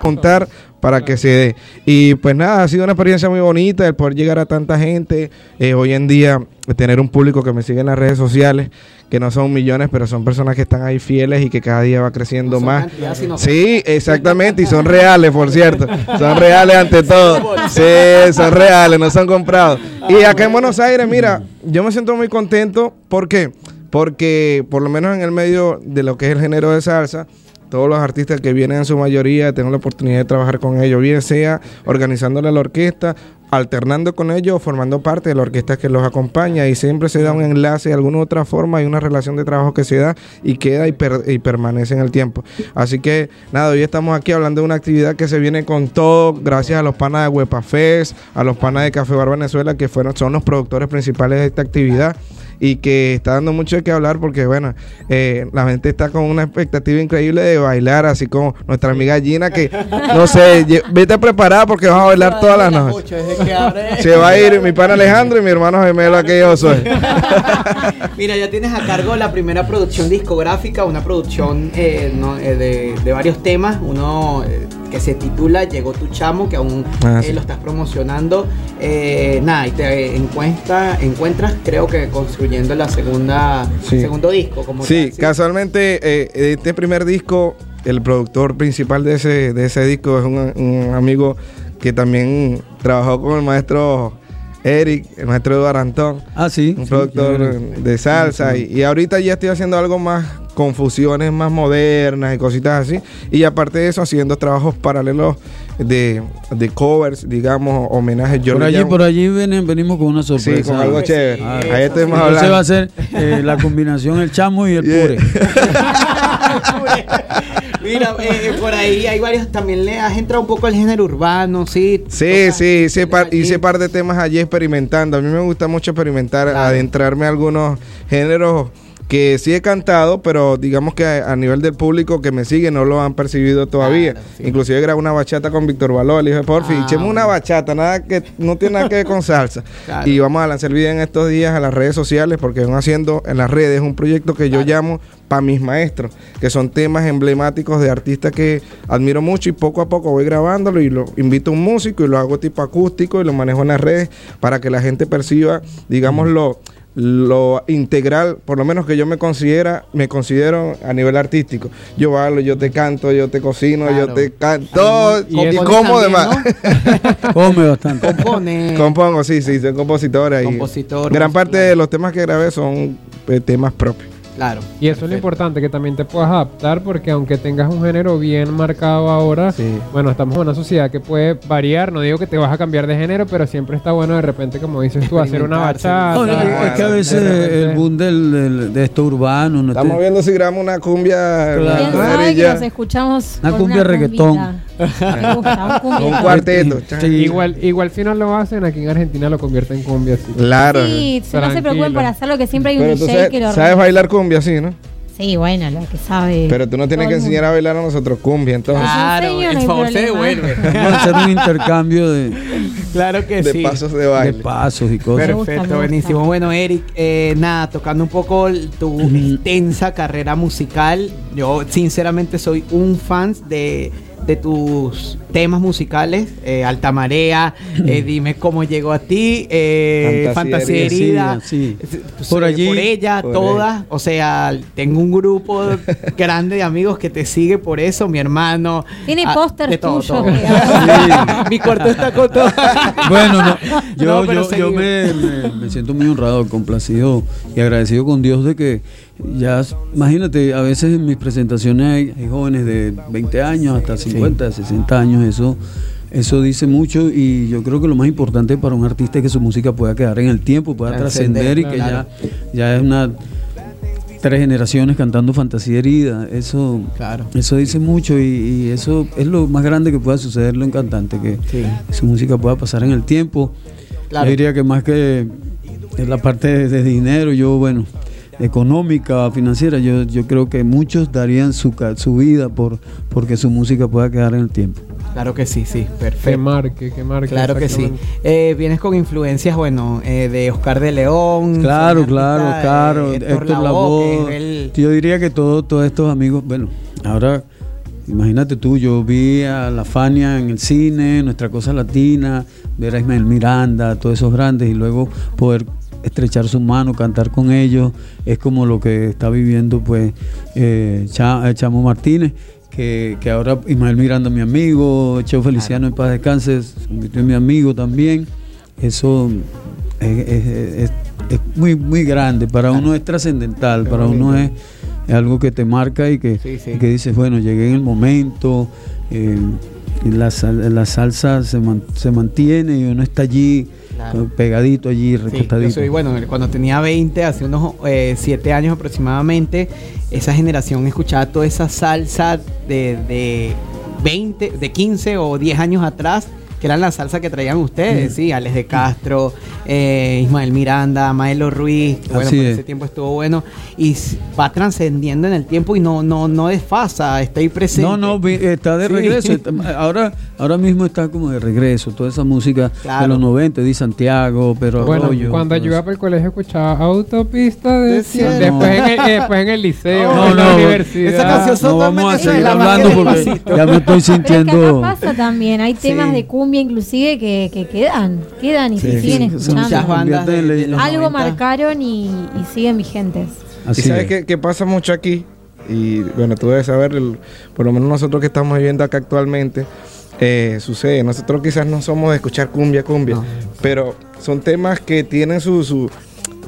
contar para que se dé. Y pues nada, ha sido una experiencia muy bonita el poder llegar a tanta gente. Eh, hoy en día, tener un público que me sigue en las redes sociales, que no son millones, pero son personas que están ahí fieles y que cada día va creciendo más. Sí, exactamente, y son reales, por cierto. Son reales ante todo. Sí, son reales, no son comprados. Y acá en Buenos Aires, mira, yo me siento muy contento. ¿Por qué? Porque por lo menos en el medio de lo que es el género de salsa, todos los artistas que vienen en su mayoría, tengo la oportunidad de trabajar con ellos, bien sea organizándole la orquesta, alternando con ellos formando parte de la orquesta que los acompaña y siempre se da un enlace de alguna u otra forma, hay una relación de trabajo que se da y queda y, permanece en el tiempo. Así que nada, hoy estamos aquí hablando de una actividad que se viene con todo, gracias a los panas de Huepa Fest, a los panas de Café Bar Venezuela, que fueron, son los productores principales de esta actividad y que está dando mucho de qué hablar porque, bueno, eh, la gente está con una expectativa increíble de bailar, así como nuestra amiga Gina, que no sé, vete preparada porque vas a bailar todas las noches. Se va a ir mi pan Alejandro y mi hermano gemelo que yo soy. Mira, ya tienes a cargo la primera producción discográfica, una producción eh, eh, de, de, varios temas, uno que se titula Llegó tu chamo, que aún ah, lo estás promocionando. nada, y te encuentra, encuentras, creo que construyendo la segunda segundo disco. Como sí, casualmente eh, este primer disco, el productor principal de ese, de ese disco es un, amigo que también trabajó con el maestro Eric, el maestro Eduardo Antón. Ah, sí. Un productor de salsa. Y, y, ahorita ya estoy haciendo algo más confusiones más modernas y cositas así. Y aparte de eso, haciendo trabajos paralelos de, covers, digamos, homenajes. Yo por allí, por allí venimos con una sorpresa. Sí, con algo chévere. Ahí estamos hablando. Entonces va a ser eh, la combinación el chamo y el pure. Mira, eh, por ahí hay varios, también le has entrado un poco al género urbano, ¿sí? Sí, sí, hice par, hice par de temas allí experimentando. A mí me gusta mucho experimentar, adentrarme a algunos géneros que sí he cantado, pero digamos que a, nivel del público que me sigue no lo han percibido todavía. Inclusive grabé una bachata con Víctor Valor, le dije, por fin, ah, una bachata, nada que no tiene nada que ver con salsa. Y vamos a lanzar el video en estos días a las redes sociales porque van haciendo en las redes un proyecto que yo llamo para mis maestros, que son temas emblemáticos de artistas que admiro mucho y poco a poco voy grabándolo y lo invito a un músico y lo hago tipo acústico y lo manejo en las redes para que la gente perciba, digámoslo, lo integral, por lo menos que yo me considera, me considero a nivel artístico. Yo hablo, yo te canto, yo te cocino, yo te canto y, como demás. Come bastante. Compone. Compongo, sí, sí, soy compositor ahí. Gran parte de los temas que grabé son eh, temas propios. Claro. Y eso es lo importante, que también te puedas adaptar, porque aunque tengas un género bien marcado ahora, bueno, estamos en una sociedad que puede variar, no digo que te vas a cambiar de género, pero siempre está bueno de repente, como dices tú, hacer una bachata. es que a veces el boom del, de esto urbano... No estamos viendo si grabamos una cumbia... Claro. escuchamos una cumbia reggaetón. Un cuarteto. Igual, igual si no lo hacen, aquí en Argentina lo convierten en cumbia. Así. Claro. Sí, no se preocupen por hacerlo, que siempre hay un DJ que lo ¿Sabes bailar cumbia así, no? Sí, bueno, lo que sabe. Pero tú no tienes que enseñar a bailar a nosotros cumbia, entonces. Claro, el favor se devuelve. Vamos a hacer un intercambio de. Claro que sí. De pasos de baile. De pasos y cosas. Perfecto, buenísimo. Bueno, Eric, eh, nada, tocando un poco tu intensa carrera musical. Yo, sinceramente, soy un fan de de tus temas musicales, eh, Alta Marea, eh, Dime cómo llegó a ti, eh, Fantasía, Herida, por allí, por ella, todas, o sea, tengo un grupo grande de amigos que te sigue por eso, mi hermano. Tiene ah, póster tuyo. Mi cuarto está con todo. bueno, yo, yo, me, me siento muy honrado, complacido y agradecido con Dios de que ya, imagínate, a veces en mis presentaciones hay, jóvenes de 20 años hasta 50, 60 años, eso, eso dice mucho y yo creo que lo más importante para un artista es que su música pueda quedar en el tiempo, pueda trascender y que ya, ya es una tres generaciones cantando Fantasía Herida. Eso, claro. eso dice mucho y, eso es lo más grande que pueda sucederle a un cantante, que su música pueda pasar en el tiempo. Yo diría que más que la parte de dinero, yo, bueno, económica, financiera, yo, yo creo que muchos darían su, su vida por porque su música pueda quedar en el tiempo. Claro que sí, sí, perfecto. Que marque, que marque. Claro que sí. Eh, vienes con influencias, bueno, eh, de Oscar de León. Claro, claro, claro. Héctor, Lavoe. Yo diría que todo, todos estos amigos, bueno, ahora imagínate tú, yo vi a La Fania en el cine, Nuestra Cosa Latina, ver a Ismael Miranda, todos esos grandes y luego poder estrechar su mano, cantar con ellos, es como lo que está viviendo pues eh, Chamo Martínez que, ahora Ismael Miranda, mi amigo, Cheo Feliciano en paz descanse, se convirtió en mi amigo también. Eso es, muy, muy grande, para uno es trascendental, para uno es, algo que te marca y que, que dices, bueno, llegué en el momento, eh, la, la, salsa se, se mantiene y uno está allí pegadito allí, recostadito. Sí, bueno, cuando tenía 20, hace unos 7 eh, años aproximadamente, esa generación escuchaba toda esa salsa de, de 20, de 15 o 10 años atrás que eran la salsa que traían ustedes, mm. sí, Alex de Castro, eh, Ismael Miranda, Maelo Ruiz, bueno, por ese tiempo estuvo bueno, y va trascendiendo en el tiempo y no, no, no desfasa, está ahí presente. No, no, está de regreso, ahora, ahora mismo está como de regreso, toda esa música de los 90, de Santiago, pero bueno, cuando yo iba para el colegio escuchaba Autopista de, después, en el, después en el liceo, no, en la universidad. Esa canción no vamos a seguir hablando porque ya me estoy sintiendo. pasa también, hay temas de cumbia inclusive que, quedan, quedan y se siguen escuchando. Algo marcaron y, siguen vigentes. Así ¿Y sabes qué, pasa mucho aquí? Y bueno, tú debes saber, por lo menos nosotros que estamos viviendo acá actualmente, eh, sucede. Nosotros quizás no somos de escuchar cumbia, cumbia, pero son temas que tienen su, su,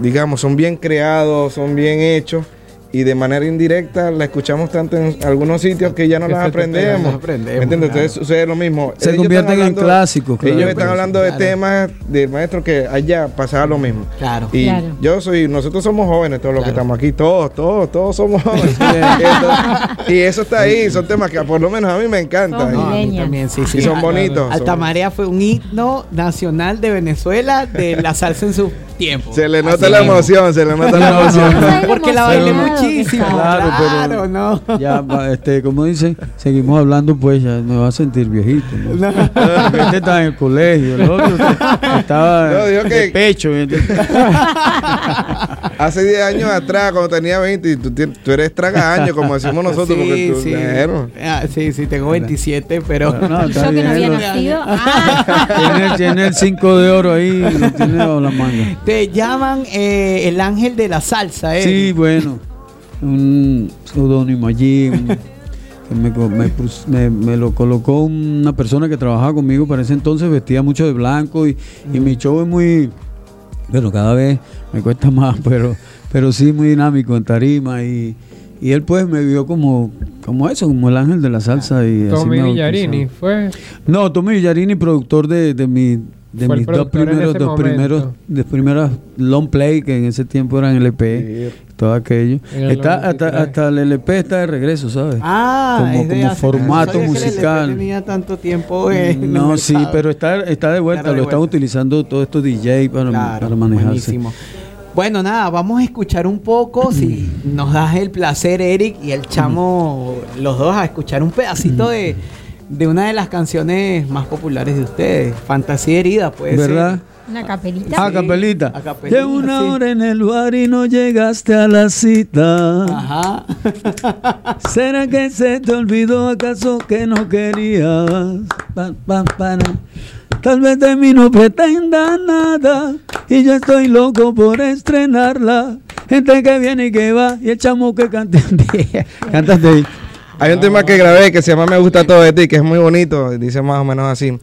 digamos, son bien creados, son bien hechos y de manera indirecta la escuchamos tanto en algunos sitios que ya no las aprendemos. aprendemos. entiendes? Entonces sucede lo mismo. Se convierten en clásicos. ellos están hablando de temas del maestro que allá pasaba lo mismo. Claro. Y yo soy, nosotros somos jóvenes, todos los que estamos aquí, todos, todos, todos somos jóvenes. y eso está ahí, son temas que por lo menos a mí me encantan. también, sí, sí. Y son bonitos. Alta Marea fue un himno nacional de Venezuela de la salsa en su tiempo. Se le nota la emoción, se le nota la emoción. Porque la bailé muchísimo. Claro, pero no. ya, este, como dicen, seguimos hablando, pues ya me va a sentir viejito. ¿no? Este estaba en el colegio, el otro estaba no, en el pecho. Hace 10 años atrás, cuando tenía 20, y tú, tú eres tragaño, como decimos nosotros, sí, porque tú sí. Ah, sí, sí, tengo 27, pero... No, Yo que no había nacido. Tiene, tiene el 5 de oro ahí, lo tiene bajo la manga. Te llaman eh, el ángel de la salsa, ¿eh? Sí, bueno. Un pseudónimo allí. me, lo colocó una persona que trabajaba conmigo para ese entonces, vestía mucho de blanco y, mi show es muy. Bueno, cada vez me cuesta más, pero, pero sí muy dinámico en tarima y, y él pues me vio como, como eso, como el ángel de la salsa. Y Tommy Villarini fue. No, Tommy Villarini, productor de, de mi de mis dos primeros, dos primeros, de primeras long play que en ese tiempo eran LP, todo aquello. Está hasta, el LP está de regreso, ¿sabes? Ah, como, como formato musical. no tenía tanto tiempo. En no, sí, pero está, está de vuelta. lo están utilizando todos estos DJ para, para manejarse. Bueno, nada, vamos a escuchar un poco, si nos das el placer, Eric y el chamo, los dos, a escuchar un pedacito de de una de las canciones más populares de ustedes, Fantasía Herida, pues. ¿Verdad? Una capelita. Ah, capelita. Llevo una hora en el bar y no llegaste a la cita. Ajá. ¿Será que se te olvidó acaso que no querías? Tal vez de mí no pretenda nada y yo estoy loco por estrenarla. Gente que viene y que va y el chamo que canta. Cántate ahí. Hay un tema que grabé que se llama Me gusta todo de ti, que es muy bonito, dice más o menos así.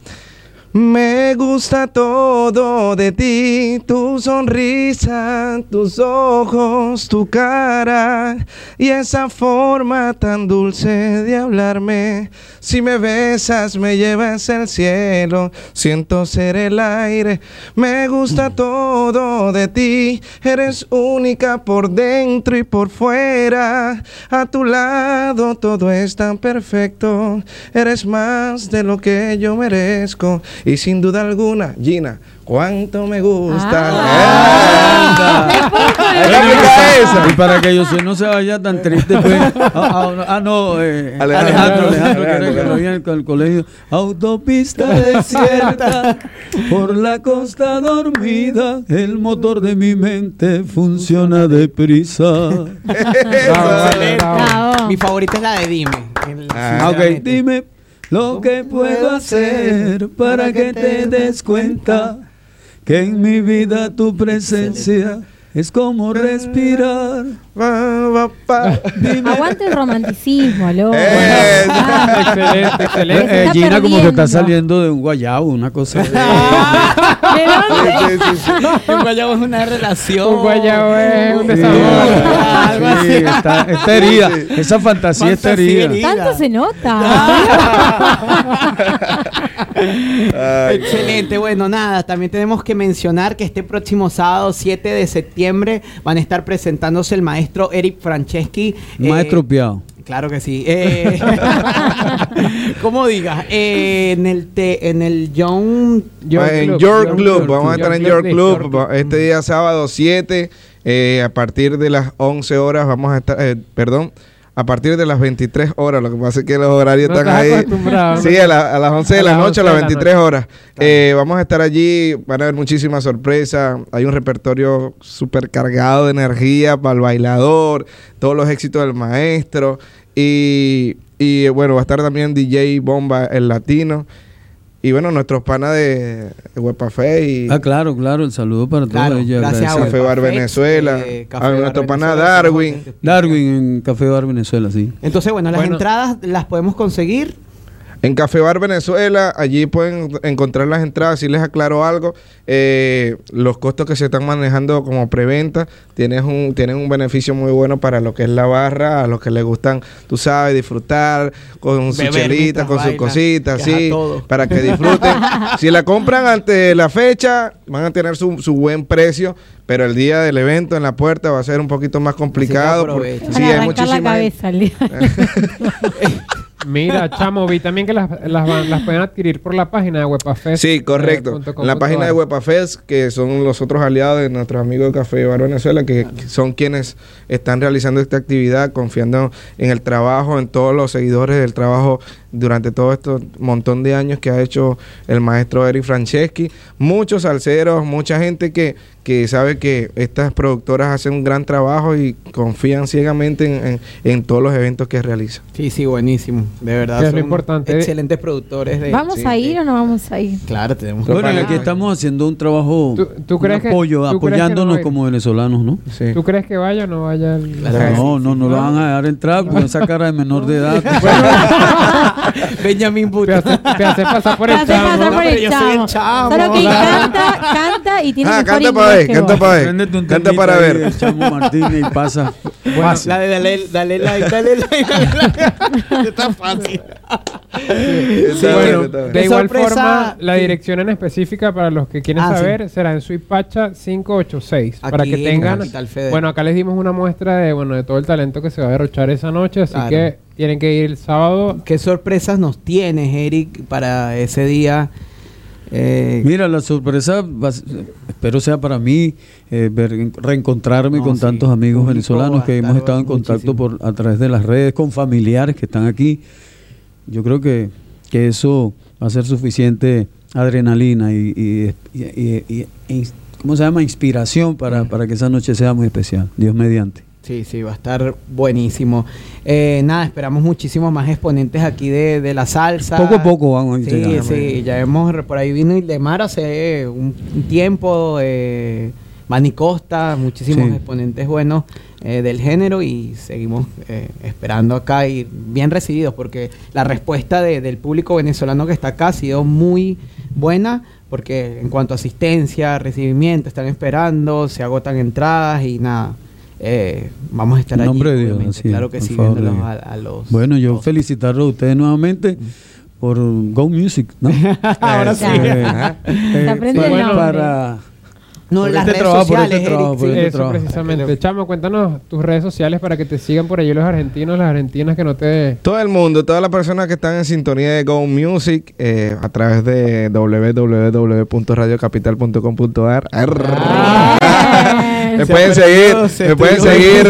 Me gusta todo de ti, tu sonrisa, tus ojos, tu cara y esa forma tan dulce de hablarme. Si me besas, me llevas al cielo, siento ser el aire. Me gusta todo de ti, eres única por dentro y por fuera. A tu lado todo es tan perfecto, eres más de lo que yo merezco. Y sin duda alguna, Gina, cuánto me gusta. Ah, y para que yo no se vaya tan triste, pues. Ah, ah, ah no, eh, Alejandro, Alejandro, que lo vi en el colegio. Autopista desierta, por la costa dormida, el motor de mi mente funciona deprisa. Mi favorita es la de Dime. ah, ok, dime lo que puedo hacer para que te des cuenta que en mi vida tu presencia es como respirar. Aguante el romanticismo, aló. excelente, excelente. Eh, Gina como que está saliendo de un guayabo, una cosa. ¿De un guayabo es una relación. Un guayabo es un desamor. algo así. Está, está, herida. Esa fantasía, está herida. Tanto se nota. Excelente. Bueno, nada, también tenemos que mencionar que este próximo sábado, 7 de septiembre, van a estar presentándose el maestro Eric Franceschi. Maestro eh, Piao. Claro que sí. Eh, ¿Cómo digas? Eh, en el en el John, en York Club. Vamos a estar en York Club. Este día sábado 7 a partir de las 11 horas vamos a estar, perdón, a partir de las 23 horas. Lo que pasa es que los horarios están ahí. Sí, a, las 11 de la noche, a las 23 horas. Eh, vamos a estar allí, van a haber muchísimas sorpresas. Hay un repertorio súper cargado de energía para el bailador, todos los éxitos del maestro. Y, y bueno, va a estar también DJ Bomba, el latino. Y bueno, nuestros panas de, de y... Ah, claro, claro, el saludo para todos ellos. Gracias a Café Bar Venezuela. Eh, a nuestro pana Darwin. Darwin en Café Bar Venezuela, sí. Entonces, bueno, las entradas las podemos conseguir en Café Bar Venezuela, allí pueden encontrar las entradas. Si les aclaro algo, eh, los costos que se están manejando como preventa tienen un, tienen un beneficio muy bueno para lo que es la barra, a los que les gustan, tú sabes, disfrutar con su chelita, con sus cositas, sí, para que disfruten. si la compran ante la fecha, van a tener su, su buen precio pero el día del evento en la puerta va a ser un poquito más complicado. Porque, sí, hay. La cabeza, Mira, chamo, vi también que las, las, pueden adquirir por la página de Webafest. Sí, correcto. Eh, la página de Webafest, que son los otros aliados de nuestros amigos de Café Bar Venezuela, que son quienes están realizando esta actividad, confiando en el trabajo, en todos los seguidores del trabajo durante todo este montón de años que ha hecho el maestro Eric Franceschi. Muchos salseros, mucha gente que, que sabe que estas productoras hacen un gran trabajo y confían ciegamente en, todos los eventos que realizan. Sí, sí, buenísimo. De verdad. Es lo importante. Excelentes productores. De, ¿Vamos a ir o no vamos a ir? Claro, tenemos Bueno, aquí estamos haciendo un trabajo, ¿Tú, crees apoyo, apoyándonos como venezolanos, ¿no? ¿Tú crees que vaya o no vaya? no, no, no lo van a dejar entrar con esa cara de menor de edad. Benjamin Button. Te hace pasar por el chamo. Yo soy el chamo. Solo que canta, canta y tiene ah, canta para ver, canta para ver. Canta para ver. El chamo Martínez y pasa. Bueno, la de dale, dale like, dale like, dale like. Está fácil. bueno, de igual forma, la dirección en específica para los que quieren ah, saber será en Suipacha 586. para que tengan. Bueno, acá les dimos una muestra de bueno de todo el talento que se va a derrochar esa noche, así que tienen que ir el sábado. ¿Qué sorpresas nos tienes, Eric, para ese día? Eh, Mira, la sorpresa, espero sea para mí, eh, reencontrarme con tantos amigos venezolanos que hemos estado en contacto por a través de las redes, con familiares que están aquí. Yo creo que, que eso va a ser suficiente adrenalina y, ¿cómo se llama? Inspiración para, para que esa noche sea muy especial, Dios mediante. Sí, sí, va a estar buenísimo. Eh, nada, esperamos muchísimos más exponentes aquí de, de, la salsa. Poco a poco vamos a Sí, sí, ya hemos, por ahí vino Mar hace un, tiempo, eh, Costa, muchísimos exponentes buenos eh, del género y seguimos eh, esperando acá y bien recibidos porque la respuesta del público venezolano que está acá ha sido muy buena porque en cuanto a asistencia, recibimiento, están esperando, se agotan entradas y nada. Eh, vamos a estar en nombre de Dios, claro que sí, a, los. Bueno, yo felicitarlo a ustedes nuevamente por Go Music, ¿no? Ahora sí. Eh, para no, las redes sociales, Eso precisamente. Chamo, cuéntanos tus redes sociales para que te sigan por allí los argentinos, las argentinas que no te... Todo el mundo, todas las personas que están en sintonía de Go Music eh, a través de www.radiocapital.com.ar Me pueden seguir, me pueden seguir.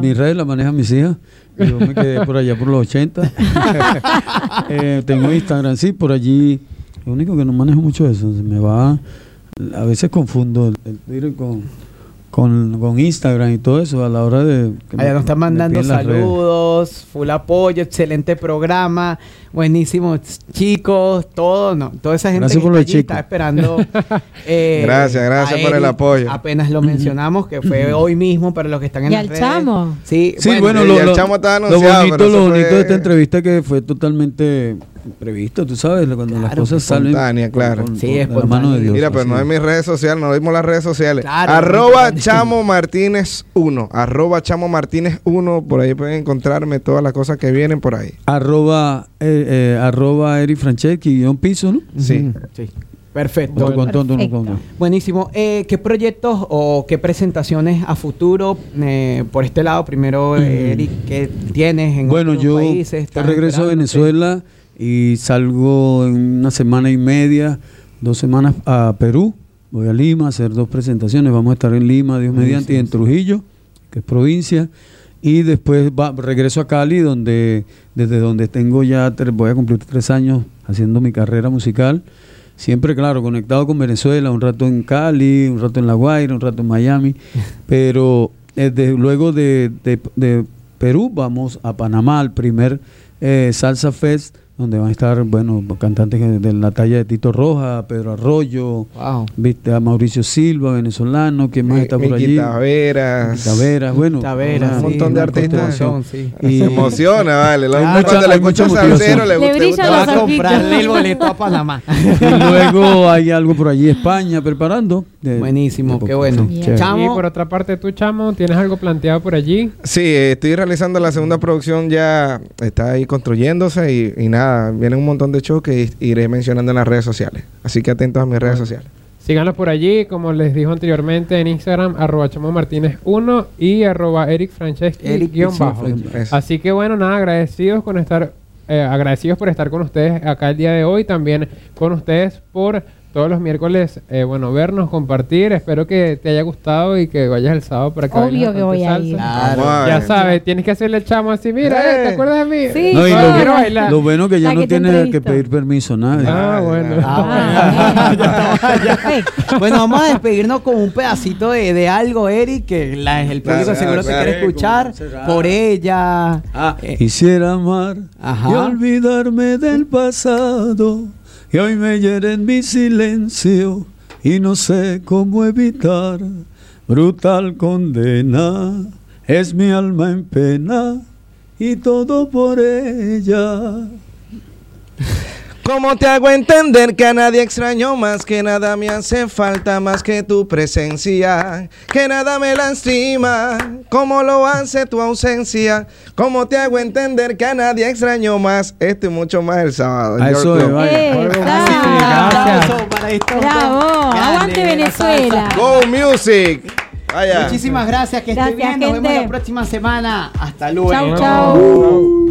mi, red la maneja mis hijas. Yo me quedé por allá por los 80. Eh, tengo Instagram, sí, por allí lo único que no manejo mucho eso, se me va, a veces confundo el, Twitter con, con, Instagram y todo eso a la hora de... Allá nos están mandando saludos, full apoyo, excelente programa, buenísimos chicos, todo, no, toda esa gente que está, esperando. Eh, gracias, gracias por el apoyo. Apenas lo mencionamos, que fue hoy mismo para los que están en el chamo. Sí, sí bueno, lo, lo, chamo lo, bonito, lo bonito de esta entrevista que fue totalmente previsto, tú sabes, cuando las cosas salen. claro. sí, es por mano de Dios. Mira, pero no es mis redes sociales, no vimos las redes sociales. arroba Chamo Martínez 1. Arroba Chamo Martínez 1. Por ahí pueden encontrarme todas las cosas que vienen por ahí. Arroba, eh, eh, arroba Eri Franceschi, guion piso, ¿no? Sí. Sí. Perfecto. Buenísimo. Eh, ¿Qué proyectos o qué presentaciones a futuro eh, por este lado? Primero, Eric, ¿qué tienes en bueno, otros yo países? regreso a Venezuela y salgo en una semana y media, dos semanas a Perú. Voy a Lima a hacer dos presentaciones. Vamos a estar en Lima, Dios mediante, y en Trujillo, que es provincia. Y después regreso a Cali, donde desde donde tengo ya, voy a cumplir tres años haciendo mi carrera musical. Siempre, claro, conectado con Venezuela, un rato en Cali, un rato en La Guaira, un rato en Miami. pero desde, luego de, Perú vamos a Panamá, al primer eh, Salsa Fest donde van a estar, bueno, cantantes de la talla de Tito Roja, Pedro Arroyo, viste a Mauricio Silva, venezolano, que más está por allí? Taveras. Taveras, bueno, Taveras, un montón de artistas. Y se emociona, vale. Claro, cuando le escucha salsero, le gusta. Le gusta va a comprarle el boleto a Panamá. y luego hay algo por allí, España, preparando. Buenísimo, qué bueno. Y por otra parte, tú, Chamo, ¿tienes algo planteado por allí? Sí, estoy realizando la segunda producción, ya está ahí construyéndose y, y nada vienen un montón de shows que iré mencionando en las redes sociales. Así que atentos a mis redes sociales. Síganlos por allí, como les dijo anteriormente, en Instagram, arroba Martínez 1 y arroba Eric bajo. Así que bueno, nada, agradecidos con estar, eh, agradecidos por estar con ustedes acá el día de hoy, también con ustedes por todos los miércoles, eh, bueno, vernos, compartir. Espero que te haya gustado y que vayas el sábado para que Obvio que voy a ir. Ya sabes, tienes que hacerle el chamo así. Mira, eh, ¿te acuerdas de mí? Sí, no, y lo, lo, bueno que ya no tienes que pedir permiso nadie. Ah, bueno. Ah, bueno, vamos a despedirnos con un pedacito de, de algo, Eric, que la, el público seguro se quiere escuchar. Por ella. Ah, eh. Quisiera amar y olvidarme del pasado y hoy me hiere en mi silencio y no sé cómo evitar brutal condena. Es mi alma en pena y todo por ella. ¿Cómo te hago entender que a nadie extraño más que nada me hace falta más que tu presencia? Que nada me lastima, como lo hace tu ausencia. ¿Cómo te hago entender que a nadie extraño más? Esto y mucho más el sábado. eso es, vaya. Gracias. Bravo, aguante Venezuela. Go Music. Muchísimas gracias, que esté bien. Nos vemos la próxima semana. Hasta luego. Chau, chau.